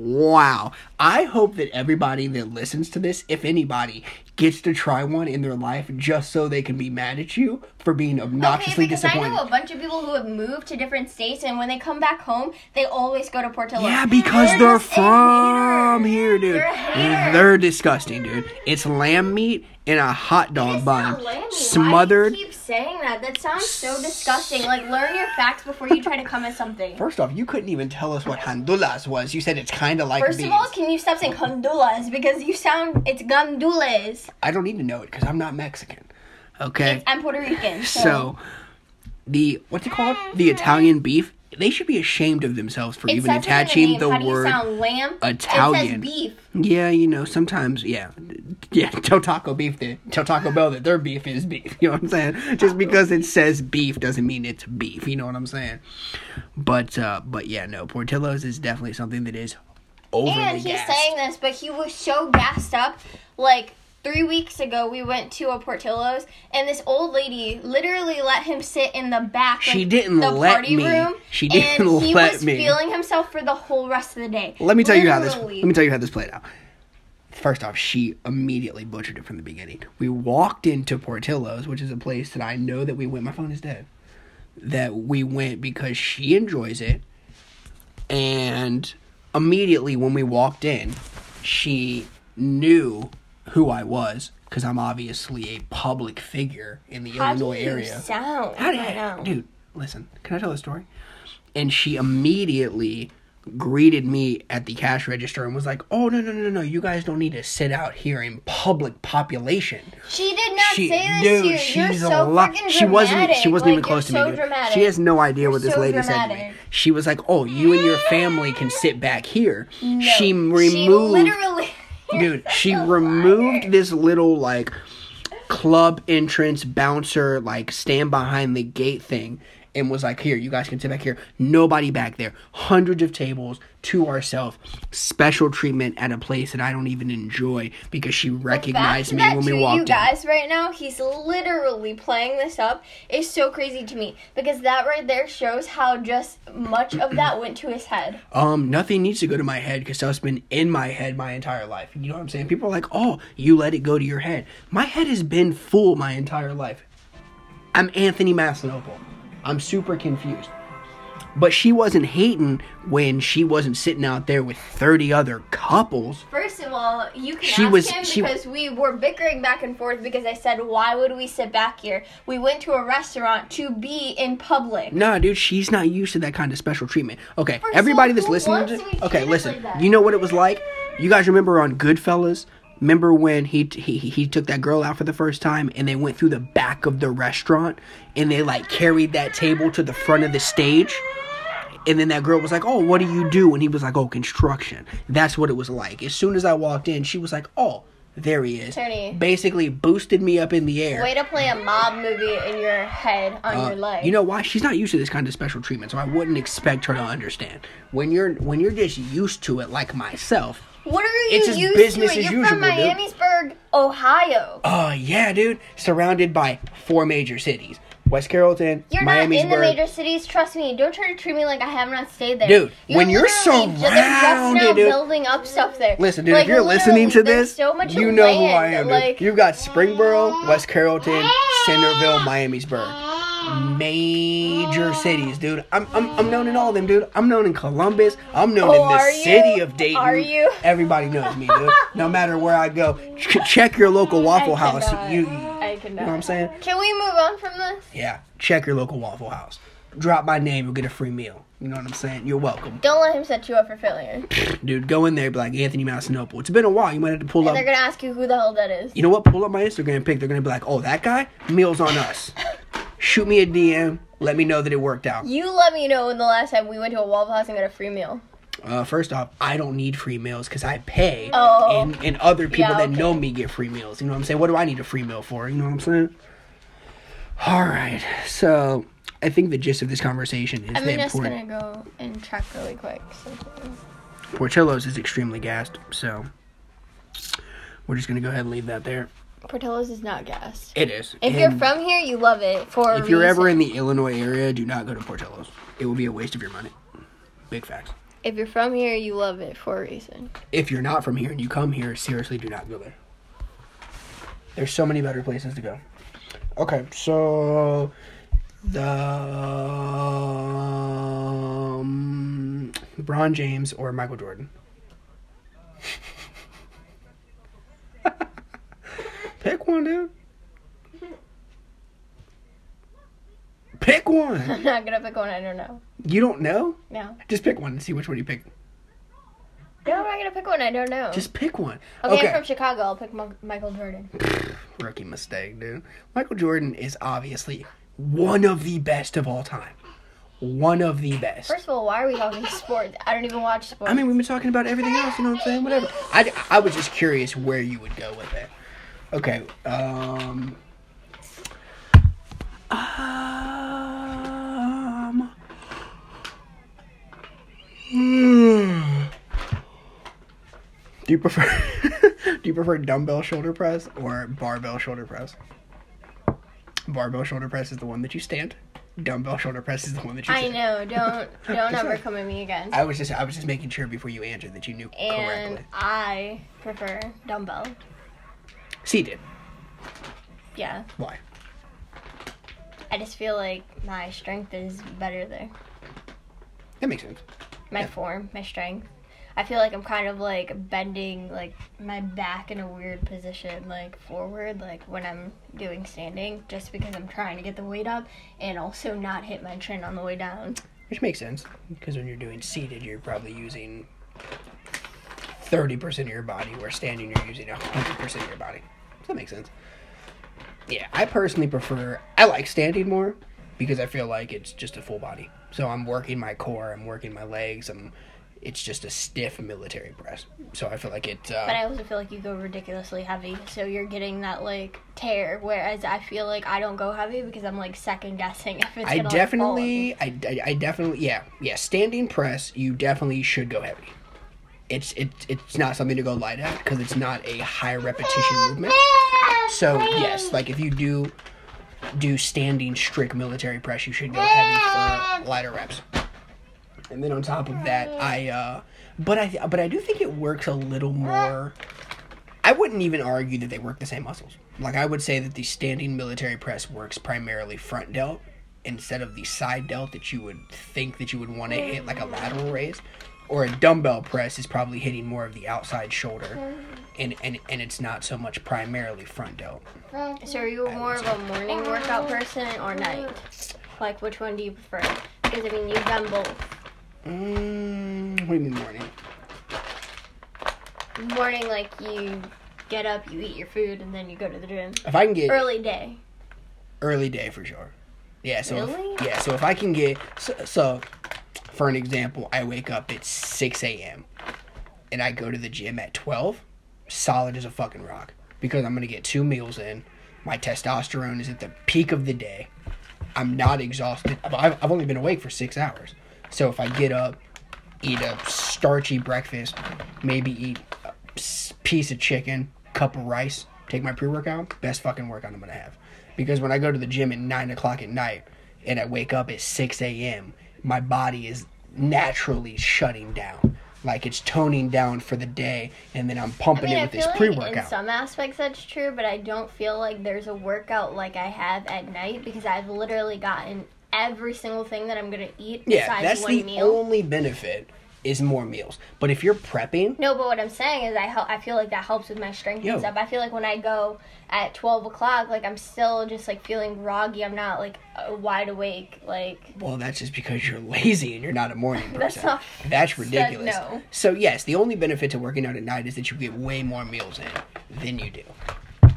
Wow. I hope that everybody that listens to this, if anybody, gets to try one in their life just so they can be mad at you for being obnoxiously okay, because disappointed. I know a bunch of people who have moved to different states, and when they come back home, they always go to Portillo's. yeah, because they're a from here, dude. They're. They're disgusting, dude. It's lamb meat in a hot dog It's bun, not lamb meat. smothered. Why do you keep saying that? That sounds so disgusting. Like, learn your facts before you try to come at something. First off, you couldn't even tell us what handulas was. You said it's kind of like First of all, can you stop saying gandulas because you sound it's gandules. I don't need to know it because I'm not Mexican. Okay. I'm Puerto Rican. So, So, the what's it called? The Italian beef. They should be ashamed of themselves for it even attaching the, the name. How do you word. sound? Italian. Beef. Yeah, you know, sometimes, yeah, yeah. Tell Taco Beef that tell Taco Bell that their beef is beef. You know what I'm saying? Just because it says beef doesn't mean it's beef. You know what I'm saying? But, uh, but yeah, no. Portillo's is definitely something that is overly And he's gassed. saying this, but he was so gassed up. Like three weeks ago, we went to a Portillo's, and this old lady literally let him sit in the back. She like, didn't the let party me. Room, She didn't and he let was me. feeling himself for the whole rest of the day. Let me tell you how this. Let me tell you how this played out. First off, she immediately butchered it from the beginning. We walked into Portillo's, which is a place that I know that we went. My phone is dead. That we went because she enjoys it, and immediately when we walked in, she knew who I was because I'm obviously a public figure in the How Illinois do you area. sound How did right now? dude? Listen, can I tell a story? And she immediately greeted me at the cash register and was like, "Oh no no no no! You guys don't need to sit out here in public population." She did not She, say this dude, to you. she's You're a so lot. freaking She wasn't. She wasn't even close to you're me. Dude. dramatic. She has no idea You're what this so lady said to me. She was like, "Oh, you and your family can sit back here." No, she She removed. literally. Dude she So removed this little like club entrance bouncer like stand behind the gate thing and was like, "Here, you guys can sit back here." Nobody back there. Hundreds of tables to ourselves. Special treatment at a place that I don't even enjoy because she recognized me when we walked you in. guys right now, he's literally playing this up. Is so crazy to me because that right there shows how just much of that went to his head. Um, nothing needs to go to my head because stuff's been in my head my entire life. You know what I'm saying? People are like, "Oh, you let it go to your head." My head has been full my entire life. I'm Anthony Masinople. I'm super confused. But she wasn't hating when she wasn't sitting out there with 30 other couples. First of all, you can She ask was- him she- because we were bickering back and forth because I said, "Why would we sit back here?" We went to a restaurant to be in public. Nah, dude, she's not used to that kind of special treatment. Okay, First everybody all, that's listening to to Okay, listen. like that? you know what it was like? You guys remember on Goodfellas? Remember when he, he he took that girl out for the first time and they went through the back of the restaurant and they like carried that table to the front of the stage? And then that girl was like, "Oh, what do you do?" And he was like, "Oh, construction." That's what it was like. As soon as I walked in, she was like, "Oh, there he is." Tony. Basically boosted me up in the air. Way to play a mob movie in your head on Uh, your leg. You know why? She's not used to this kind of special treatment, so I wouldn't expect her to understand. When you're when you're just used to it, like myself. What are you it's just used business to? as You're from usual, dude. Miamisburg, Ohio. Oh yeah, dude. Surrounded by four major cities: West Carrollton, You're Miamisburg. not in the major cities. Trust me. Don't try to treat me like I have not stayed there. Dude, when you're literally ju- they're just surrounded, now dude. building up stuff there. Listen, dude. Like, if you're listening to this, so much you know who I am. Dude. Like, You've got Springboro, West Carrollton, Centerville, Miamisburg. Major cities, dude. I'm, I'm I'm known in all of them, dude. I'm known in Columbus. I'm known Oh, in the are you? city of Dayton. Are you? Everybody knows me, dude. no matter where I go, ch- check your local Waffle I House. cannot. You, I cannot. you know what I'm saying? Can we move on from this? Yeah, check your local Waffle House. Drop my name, you'll get a free meal. You know what I'm saying? You're welcome, Don't let him set you up for failure. dude. Go in there, be like Anthony Masinople. It's been a while. You might have to pull And up. they're gonna ask you who the hell that is. You know what? Pull up my Instagram pic. They're gonna be like, "Oh, that guy, meals on us." Shoot me a DM. Let me know that it worked out. You let me know when the last time we went to a Waffle House and got a free meal. Uh, first off, I don't need free meals because I pay, Oh. and and other people Yeah, that okay. know me get free meals. You know what I'm saying? What do I need a free meal for? You know what I'm saying? All right. So I think the gist of this conversation is I'm that just Port- gonna go and check really quick. So. Portillo's is extremely gassed. So we're just gonna go ahead and leave that there. Portillo's is not gas. It is. If you're from here, you love it. For a if you're ever in the Illinois area, do not go to Portillo's. It will be a waste of your money. Big facts. if you're from here, you love it for a reason. if you're not from here and you come here, seriously do not go there. There's so many better places to go. Okay, so the um, LeBron James or Michael Jordan. Pick one, dude. Pick one. I'm not gonna pick one I don't know. You don't know? No. Just pick one and see which one you pick. No, I'm not gonna pick one I don't know. Just pick one. okay, I'm from Chicago. I'll pick Mi- Michael Jordan. rookie mistake, dude. Michael Jordan is obviously one of the best of all time. One of the best. First of all, why are we talking sports? I don't even watch sports. I mean, we've been talking about everything else, you know what I'm saying? Whatever. I, I was just curious where you would go with it. Okay. Um. Um. Hmm. Do you prefer do you prefer dumbbell shoulder press or barbell shoulder press? Barbell shoulder press is the one that you stand. Dumbbell shoulder press is the one that you I know. Don't don't ever like- come at me again. I was just I was just making sure before you answered that you knew and correctly. I prefer dumbbell. See, Seated. Yeah, Why? I just feel like my strength is better there. That makes sense. My Yeah. form, my strength. I feel like I'm kind of like bending like my back in a weird position, like forward, like when I'm doing standing, just because I'm trying to get the weight up and also not hit my chin on the way down. Which makes sense because when you're doing seated, you're probably using thirty percent of your body, where standing you're using hundred percent of your body. So that makes sense. Yeah, I personally prefer. I like standing more because I feel like it's just a full body. So I'm working my core, I'm working my legs, I'm It's just a stiff military press. So I feel like it. Uh, But I also feel like you go ridiculously heavy, so you're getting that like tear. Whereas I feel like I don't go heavy because I'm like second guessing if it's. I gonna, like, definitely, I, I, I definitely, yeah, yeah. Standing press, you definitely should go heavy. It's it's it's not something to go light at because it's not a high repetition movement. So yes, like if you do do standing strict military press, you should go heavy for lighter reps. And then on top of that, I, uh, but I, but I do think it works a little more. I wouldn't even argue that they work the same muscles. Like I would say that the standing military press works primarily front delt instead of the side delt that you would think that you would want to hit like a lateral raise. Or a dumbbell press is probably hitting more of the outside shoulder, and and, and it's not so much primarily front delt. So are you more of a morning workout person or night? Like which one do you prefer? Because I mean you've done both. Mm, what do you mean morning? Morning, like you get up, you eat your food, and then you go to the gym. If I can get Early day. early day for sure. Yeah, so if- yeah, so if I can get so, so for an example, I wake up at six a.m. and I go to the gym at twelve, solid as a fucking rock because I'm gonna get two meals in. My testosterone is at the peak of the day. I'm not exhausted. I've, I've only been awake for six hours, so if I get up, eat a starchy breakfast, maybe eat a piece of chicken, cup of rice, take my pre workout, best fucking workout I'm gonna have. Because when I go to the gym at nine o'clock at night and I wake up at six a.m., my body is naturally shutting down. Like it's toning down for the day, and then I'm I pumping mean, it I with feel this like pre in some aspects that's true, but I don't feel like there's a workout like I have at night because I've literally gotten every single thing that I'm gonna eat Yeah, besides that's one the meal. only benefit is more meals. But if you're prepping, No, but what I'm saying is I hel- I feel like that helps with my strength Yo. and stuff. I feel like when I go at 12 o'clock, like I'm still just like feeling groggy. I'm not like uh, wide awake. Like Well, that's just because you're lazy and you're not a morning person. That's not- That's ridiculous. no. So yes, the only benefit to working out at night is that you get way more meals in than you do,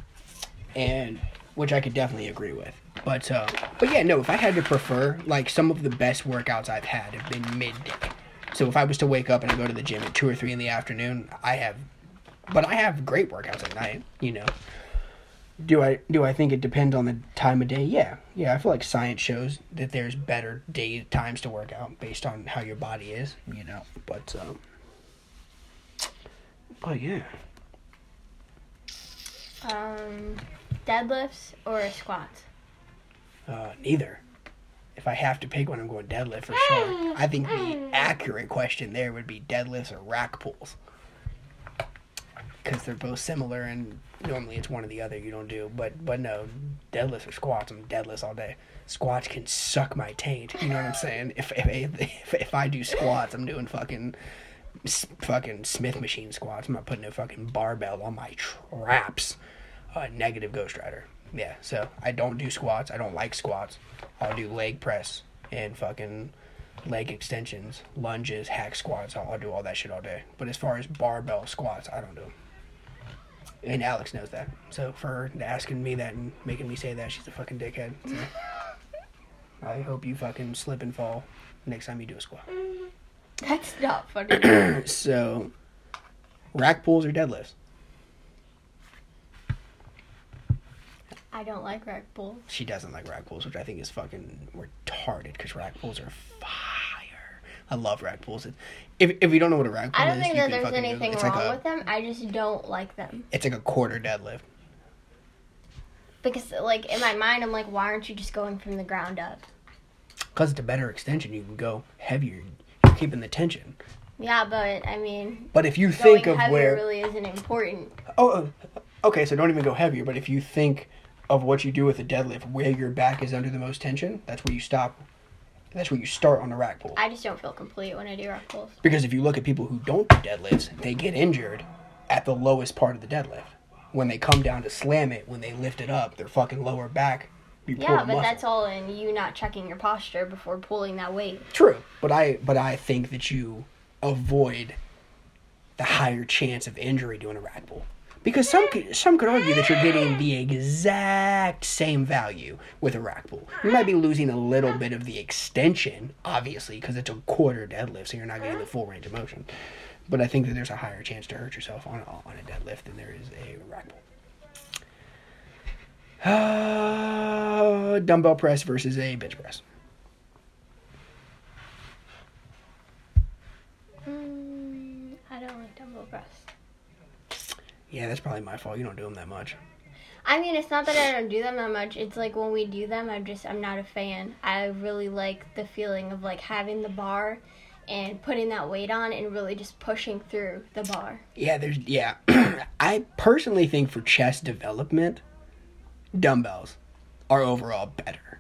and which I could definitely agree with. But uh, but yeah, no. If I had to prefer, like some of the best workouts I've had have been midday. So if I was to wake up and I go to the gym at two or three in the afternoon, I have, but I have great workouts at night. You know. Do I do I think it depends on the time of day? Yeah, yeah. I feel like science shows that there's better day times to work out based on how your body is. You know, but um, but yeah, um, deadlifts or squats. uh, neither. If I have to pick one, I'm going deadlift for sure. I think the accurate question there would be deadlifts or rack pulls, because they're both similar and normally it's one or the other you don't do. But but no, deadlifts or squats. I'm deadlifts all day. Squats can suck my taint. You know what I'm saying? If if if, if I do squats, I'm doing fucking fucking Smith machine squats. I'm not putting a fucking barbell on my traps. Uh, negative Ghost Rider. Yeah, so I don't do squats. I don't like squats. I'll do leg press and fucking leg extensions, lunges, hack squats. I'll, I'll do all that shit all day. But as far as barbell squats, I don't do. 'em. And Alex knows that. So for her asking me that and making me say that, she's a fucking dickhead. So I hope you fucking slip and fall next time you do a squat. That's not funny. So, rack pulls or deadlifts? I don't like rack pulls. She doesn't like rack pulls, which I think is fucking retarded because rack pulls are fire. I love rack pulls. It- If, if you don't know what a rack pull is, I don't is, think that there's fucking Google it. anything wrong like a, with them. I just don't like them It's like a quarter deadlift. because, like, in my mind, I'm like, why aren't you just going from the ground up? Because it's a better extension, you can go heavier. You're keeping the tension. Yeah, but I mean, But if you think of where. really isn't important. Oh, uh, okay, so don't even go heavier. But if you think of what you do with a deadlift, where your back is under the most tension, that's where you stop. That's where you start on the rack pull. I just don't feel complete when I do rack pulls. Because if you look at people who don't do deadlifts, they get injured at the lowest part of the deadlift. When they come down to slam it, when they lift it up, their fucking lower back. Yeah, but muscle. that's all in you not checking your posture before pulling that weight. True, but I but I think that you avoid the higher chance of injury doing a rack pull Because some could, some could argue that you're getting the exact same value with a rack pull. You might be losing a little bit of the extension, obviously, because it's a quarter deadlift, so you're not getting the full range of motion. But I think that there's a higher chance to hurt yourself on a, on a deadlift than there is a rack pull. Uh, dumbbell press versus a bench press. Mm, I don't like dumbbell press. Yeah, that's probably my fault. You don't do them that much. I mean, it's not that I don't do them that much. It's like when we do them, I'm just I'm not a fan. I really like the feeling of like having the bar and putting that weight on and really just pushing through the bar. Yeah, there's yeah. I personally think for chest development, dumbbells are overall better.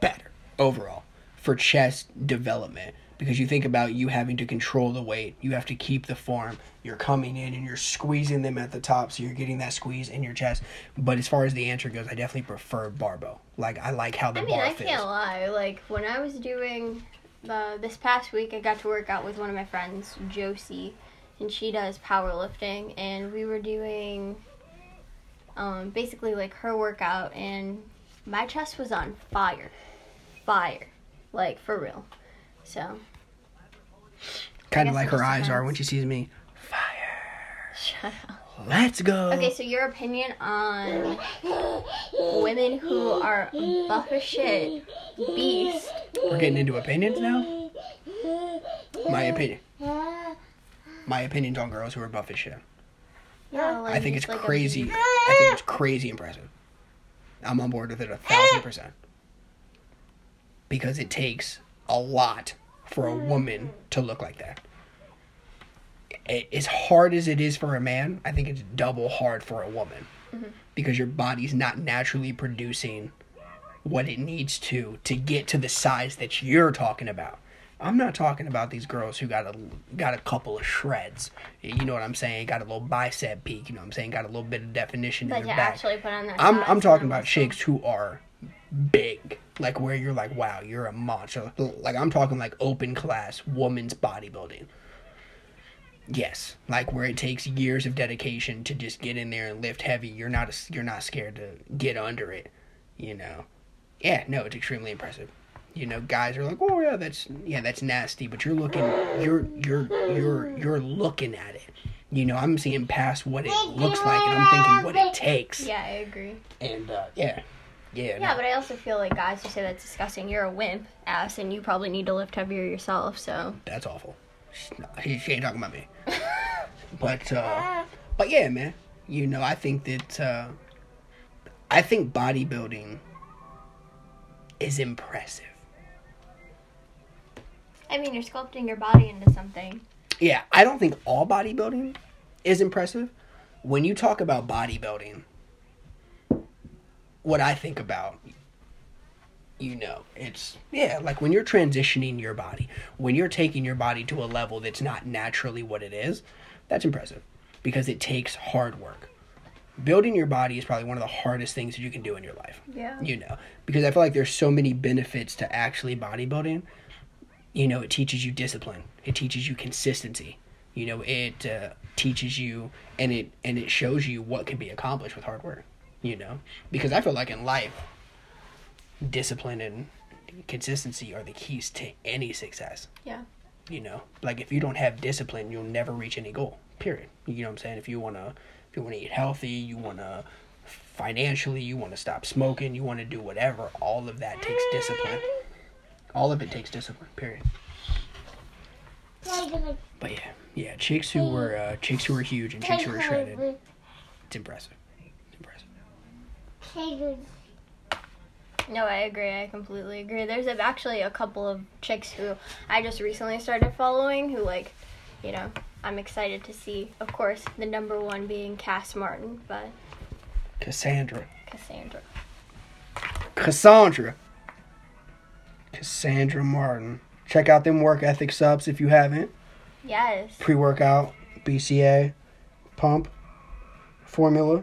Better overall for chest development because you think about you having to control the weight, you have to keep the form. You're coming in and you're squeezing them at the top, so you're getting that squeeze in your chest. But as far as the answer goes, I definitely prefer barbell. Like I like how the I mean, bar I feels. can't lie. Like when I was doing the this past week, I got to work out with one of my friends, Josie, and she does powerlifting, and we were doing um, basically like her workout, and my chest was on fire, fire, like for real. So Kind of like her just eyes are when she sees me. Fire. shut up. Let's go. Okay, so your opinion on women who are buff as shit, beast. We're getting into opinions now. My opinion. My opinions on girls who are buff as shit. Yeah, like I think it's like crazy. beast. I think it's crazy impressive. I'm on board with it a thousand percent. Because it takes a lot for a woman to look like that. As hard as it is for a man, I think it's double hard for a woman. Because your body's not naturally producing what it needs to to get to the size that you're talking about. I'm not talking about these girls who got a got a couple of shreds. You know what I'm saying? Got a little bicep peak. You know what I'm saying? Got a little bit of definition But in their back. actually put on that. I'm I'm talking about chicks who are big, like where you're like, wow, you're a monster. Like I'm talking like open class woman's bodybuilding. Yes, like where it takes years of dedication to just get in there and lift heavy. You're not you're not scared to get under it, you know. Yeah, no, it's extremely impressive. You know, guys are like, "Oh yeah, that's yeah, that's nasty," but you're looking you're you're you're you're looking at it. You know, I'm seeing past what it looks like and I'm thinking what it takes. Yeah, I agree. And uh, yeah, yeah, Yeah, no. but I also feel like guys who say that's disgusting. You're a wimp ass, and you probably need to lift heavier yourself. So that's awful. She, she, she ain't talking about me. but uh, but yeah, man. You know, I think that uh, I think bodybuilding is impressive. I mean, you're sculpting your body into something. Yeah, I don't think all bodybuilding is impressive. When you talk about bodybuilding, what I think about, you know, it's, yeah, like when you're transitioning your body, when you're taking your body to a level that's not naturally what it is, that's impressive because it takes hard work. Building your body is probably one of the hardest things that you can do in your life Yeah. you know because i feel like there's so many benefits to actually bodybuilding you know it teaches you discipline it teaches you consistency you know it uh, teaches you and it and it shows you what can be accomplished with hard work you know? Because i feel like in life discipline and consistency are the keys to any success. Yeah. you know? Like if you don't have discipline you'll never reach any goal period. You know what i'm saying? If you want to if you want to eat healthy you want to financially you want to stop smoking you want to do whatever all of that takes discipline. All of it takes discipline period. But yeah yeah chicks who were uh, chicks who were huge and chicks who were shredded. It's impressive impressive No, I agree. I completely agree. There's actually a couple of chicks who I just recently started following who, like, you know, I'm excited to see. Of course, the number one being Cass Martin, but cassandra Cassandra. cassandra cassandra martin check out them work ethic subs if you haven't Yes. pre-workout, BCA, pump, formula.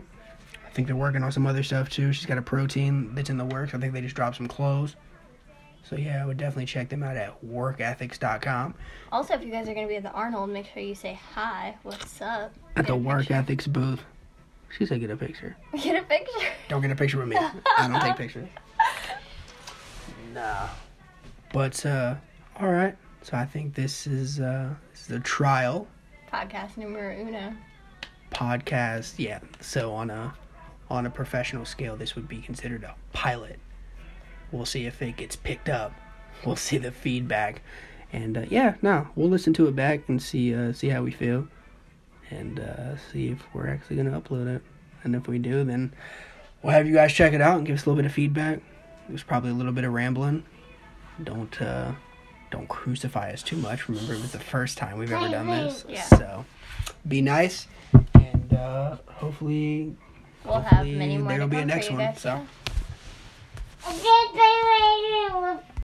I think they're working on some other stuff too. She's got a protein that's in the works. I think they just dropped some clothes. So yeah, I would definitely check them out at workethics.com. Also, if you guys are going to be at the Arnold, make sure you say hi. What's up? At the Work picture. Ethics booth. She said get a picture. Get a picture. Don't get a picture with me. I don't take pictures. Nah. But uh all right. So I think this is uh this is the trial Podcast numero uno. podcast. Yeah. So on a on a professional scale this would be considered a pilot. We'll see if it gets picked up. We'll see the feedback. And uh, yeah, no, we'll listen to it back and see uh see how we feel. And uh see if we're actually gonna upload it. And if we do then we'll have you guys check it out and give us a little bit of feedback. It was probably a little bit of rambling. Don't uh don't crucify us too much. Remember it was the first time we've ever done this. Yeah. So be nice and uh hopefully We'll have many more there'll to be a come for next you one, guys, so. yeah.